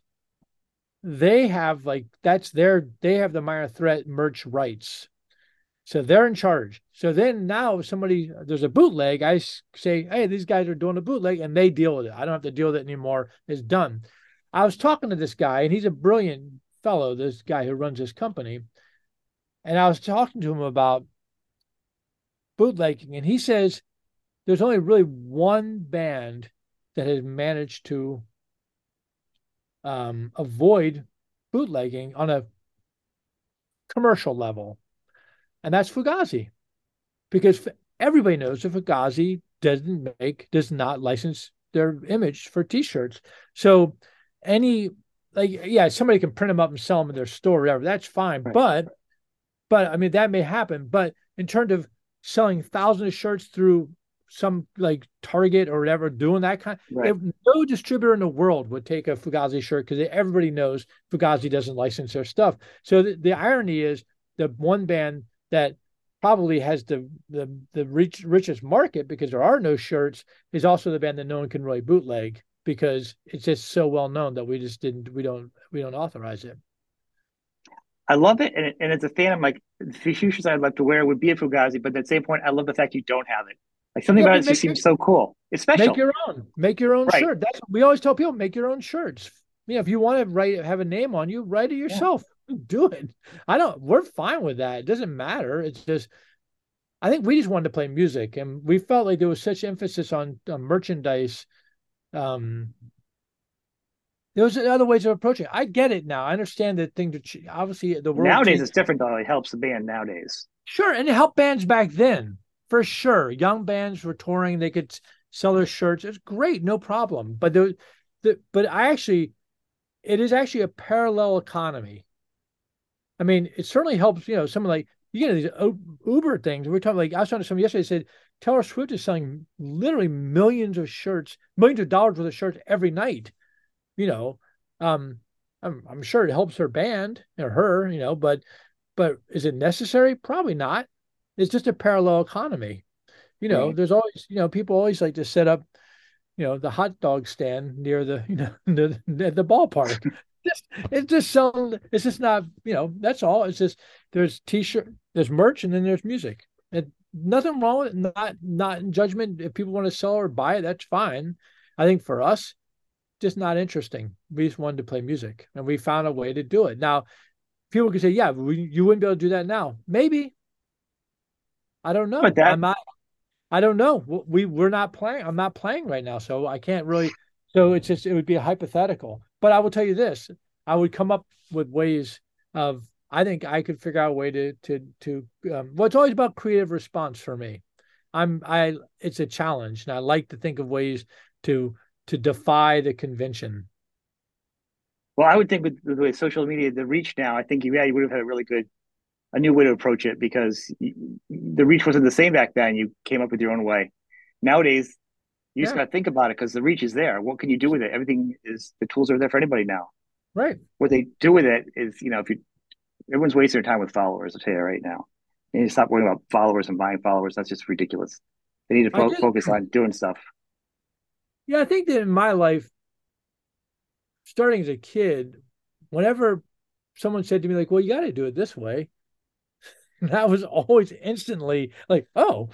they have like that's their they have the Minor Threat merch rights. So they're in charge. So then now if somebody there's a bootleg, I say, hey, these guys are doing a bootleg, and they deal with it. I don't have to deal with it anymore. It's done. I was talking to this guy, and he's a brilliant fellow, this guy who runs this company. And I was talking to him about bootlegging, and he says there's only really one band that has managed to um, avoid bootlegging on a commercial level, and that's Fugazi, because everybody knows that Fugazi doesn't make does not license their image for T-shirts. So any like yeah, somebody can print them up and sell them in their store, whatever. That's fine, right. but but I mean that may happen. But in terms of selling thousands of shirts through some like Target or whatever doing that kind. Right. If no distributor in the world would take a Fugazi shirt because everybody knows Fugazi doesn't license their stuff. So the, the irony is the one band that probably has the the the rich, richest market because there are no shirts is also the band that no one can really bootleg because it's just so well known that we just didn't we don't we don't authorize it. I love it, and, and it's a fan of like the few shirts I'd love to wear would be a Fugazi, but at the same point, I love the fact you don't have it. Like something yeah, about it just seems so cool. It's special. Make your own. Make your own right. shirt. That's we always tell people make your own shirts. Know, if you want to write have a name on you, write it yourself. Yeah. Do it. I don't. We're fine with that. It doesn't matter. It's just. I think we just wanted to play music, and we felt like there was such emphasis on, on merchandise. Um, there was other ways of approaching it. I get it now. I understand that thing to obviously the world nowadays changed. it's different though. It helps the band nowadays. Sure, and it helped bands back then for sure. Young bands were touring; they could sell their shirts. It's great, no problem. But the, the but I actually, it is actually a parallel economy. I mean, it certainly helps. You know, someone like you know these Uber things. We are talking like I was talking to someone yesterday. Said Taylor Swift is selling literally millions of shirts, millions of dollars worth of shirts every night. You know, um, I'm, I'm sure it helps her band or her. You know, but but is it necessary? Probably not. It's just a parallel economy. You know, there's always, you know, people always like to set up, you know, the hot dog stand near the, you know, the, the, the ballpark. just, it's just selling. It's just not, you know, that's all. It's just there's t-shirt, there's merch, and then there's music. And nothing wrong with it. Not not in judgment. If people want to sell or buy it, that's fine. I think for us, just not interesting. We just wanted to play music, and we found a way to do it. Now, people can say, "Yeah, we, you wouldn't be able to do that now." Maybe, I don't know. But that, I'm not. I don't know. We we're not playing. I'm not playing right now, so I can't really. So it's just it would be a hypothetical. But I will tell you this: I would come up with ways of. I think I could figure out a way to to to. Um, well, it's always about creative response for me. I'm I. It's a challenge, and I like to think of ways to to defy the convention. Well, I would think with, with the way social media, the reach now, I think yeah, you would have had a really good a new way to approach it because the reach wasn't the same back then. You came up with your own way. Nowadays, you yeah. just got to think about it because the reach is there. What can you do with it? Everything is the tools are there for anybody now. Right. What they do with it is, you know, if you everyone's wasting their time with followers. I'll tell you right now. Need to stop worrying about followers and buying followers. That's just ridiculous. They need to fo- focus on doing stuff. Yeah, I think that in my life, starting as a kid, whenever someone said to me like, "Well, you got to do it this way," And I was always instantly like, oh,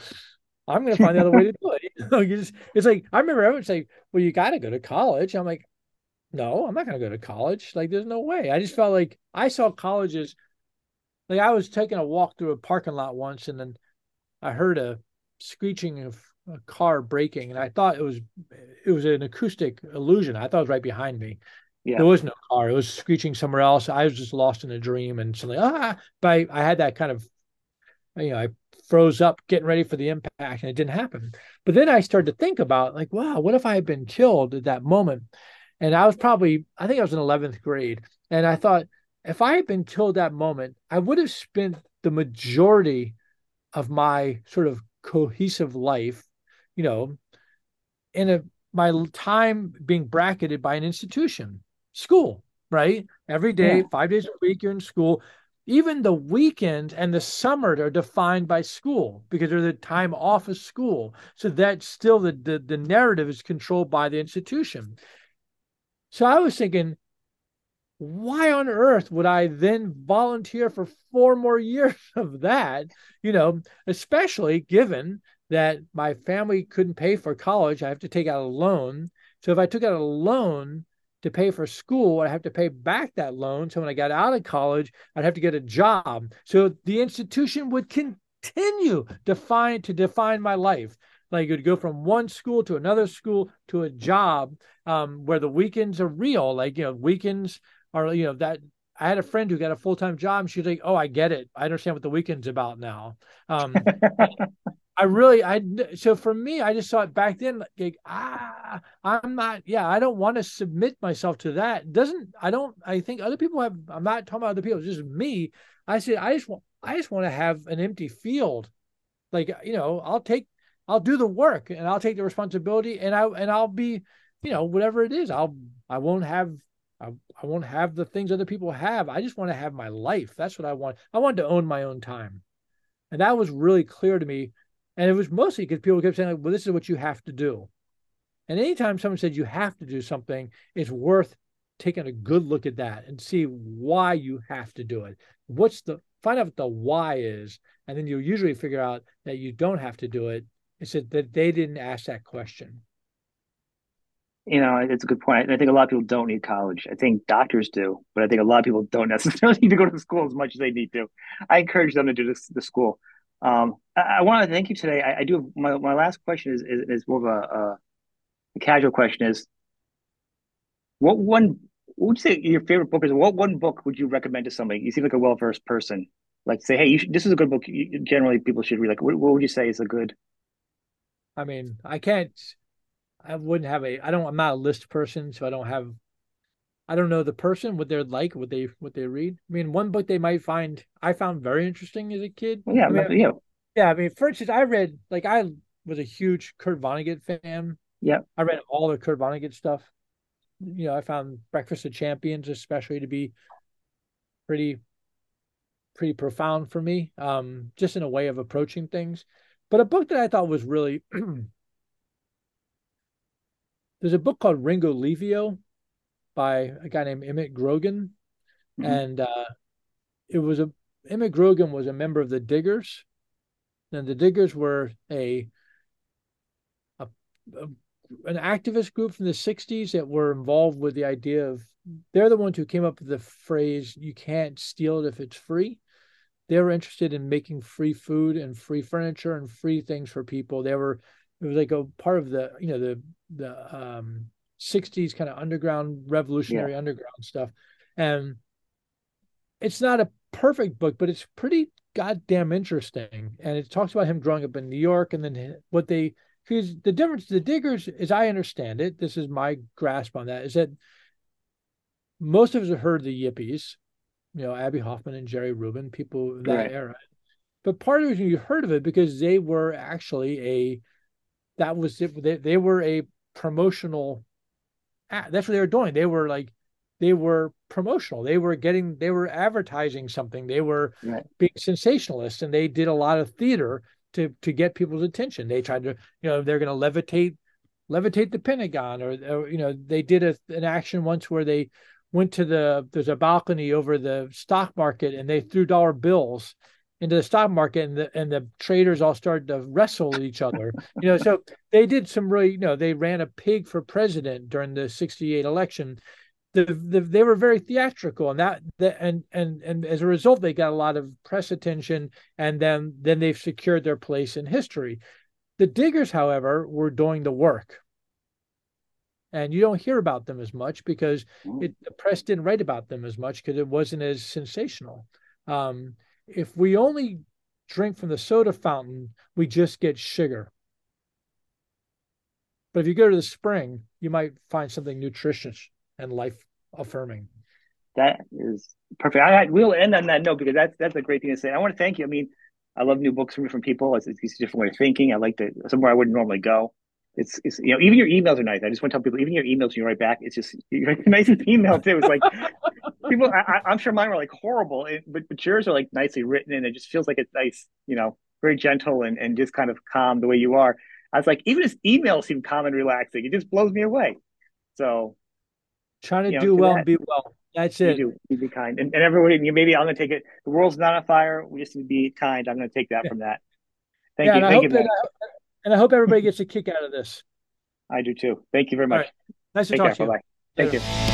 I'm going to find the other way to do it. You it's, it's like, I remember everyone say, well, you got to go to college. I'm like, no, I'm not going to go to college. Like, there's no way. I just felt like I saw colleges. Like, I was taking a walk through a parking lot once and then I heard a screeching of a car braking and I thought it was, it was an acoustic illusion. I thought it was right behind me. Yeah. There was no car. It was screeching somewhere else. I was just lost in a dream and suddenly, ah, but I, I had that kind of, you know, I froze up getting ready for the impact and it didn't happen. But then I started to think about like, wow, what if I had been killed at that moment? And I was probably, I think I was in 11th grade. And I thought, if I had been killed that moment, I would have spent the majority of my sort of cohesive life, you know, in a my time being bracketed by an institution, school, right? Every day, yeah. five days a week, you're in school. Even the weekends and the summer are defined by school because they're the time off of school. So that's still the, the, the narrative is controlled by the institution. So I was thinking, why on earth would I then volunteer for four more years of that? You know, especially given that my family couldn't pay for college. I have to take out a loan. So if I took out a loan to pay for school, I'd have to pay back that loan. So when I got out of college, I'd have to get a job. So the institution would continue define to define my life. Like you'd go from one school to another school to a job um, where the weekends are real. Like you know, weekends are you know that I had a friend who got a full time job. She's like, "Oh, I get it. I understand what the weekend's about now." Um, I really, I so for me, I just saw it back then. Like, ah, I'm not. Yeah, I don't want to submit myself to that. Doesn't I don't. I think other people have. I'm not talking about other people. Just me. I said, I just want. I just want to have an empty field. Like you know, I'll take. I'll do the work and I'll take the responsibility and I and I'll be, you know, whatever it is. I'll I won't have I, I won't have the things other people have. I just want to have my life. That's what I want. I want to own my own time. And that was really clear to me. And it was mostly because people kept saying, like, well, this is what you have to do. And anytime someone said you have to do something, it's worth taking a good look at that and see why you have to do it. What's the find out what the why is, and then you'll usually figure out that you don't have to do it. It's that they didn't ask that question you know, it's a good point. I think a lot of people don't need college. I think doctors do, but I think a lot of people don't necessarily need to go to school as much as they need to. I encourage them to do this, the school. Um, I, I want to thank you today. I, I, do have my, my last question is, is, is more of a, a, a, casual question is what one, what would you say your favorite book is? What one book would you recommend to somebody? You seem like a well-versed person. Like say, hey, you should, this is a good book. Generally people should read. Like, what, what would you say is a good? I mean, I can't I wouldn't have a I don't I'm not a list person, so I don't have I don't know the person, what they're like, what they what they read. I mean, one book they might find I found very interesting as a kid. Yeah, I mean, yeah. Yeah, I mean, for instance, I read like I was a huge Kurt Vonnegut fan. Yeah. I read all the Kurt Vonnegut stuff. You know, I found Breakfast of Champions especially to be pretty pretty profound for me. Um, just in a way of approaching things. But a book that I thought was really there's a book called Ringolevio by a guy named Emmett Grogan. Mm-hmm. And uh, it was a Emmett Grogan was a member of the Diggers. And the Diggers were a, a, a an activist group from the 60s that were involved with the idea of they're the ones who came up with the phrase you can't steal it if it's free they were interested in making free food and free furniture and free things for people they were it was like a part of the you know the the um 60s kind of underground revolutionary yeah. underground stuff and it's not a perfect book but it's pretty goddamn interesting and it talks about him growing up in new york and then what they because the difference the diggers as i understand it this is my grasp on that is that most of us have heard the yippies you know abbie hoffman and jerry rubin people in that right. era but part of the reason you heard of it because they were actually a that was it. They, they were a promotional. That's what they were doing. They were like, they were promotional. They were getting, they were advertising something. They were right. being sensationalists, and they did a lot of theater to to get people's attention. They tried to, you know, they're going to levitate levitate the Pentagon, or, or you know, they did a, an action once where they went to the there's a balcony over the stock market and they threw dollar bills into the stock market and the and the traders all started to wrestle with each other you know so they did some really you know they ran a pig for president during the 68 election the, the they were very theatrical and that the, and and and as a result they got a lot of press attention and then then they've secured their place in history the diggers however were doing the work and you don't hear about them as much because Mm. it, the press didn't write about them as much because it wasn't as sensational. Um, if we only drink from the soda fountain, we just get sugar. But if you go to the spring, you might find something nutritious and life affirming. That is perfect. I, we'll end on that note because that's that's a great thing to say. I want to thank you. I mean, I love new books from different people. It's, it's a different way of thinking. I like to somewhere I wouldn't normally go. It's, it's you know even your emails are nice. I just want to tell people even your emails you write back. It's just you're a nice email too. It's like people. I, am sure mine were like horrible, but but yours are like nicely written and it just feels like it's nice. You know, very gentle and and just kind of calm the way you are. I was like even his emails seem calm and relaxing. It just blows me away. So trying to do know, well that, and be well. That's it. You do. be kind. And, and everybody, maybe I'm going to take it. The world's not on fire. We just need to be kind. I'm going to take that from that. Thank yeah, you. Thank you. That, and I hope everybody gets a kick out of this. I do too. Thank you very much. Right. Nice to Take talk care. to you. Bye bye. Thank you.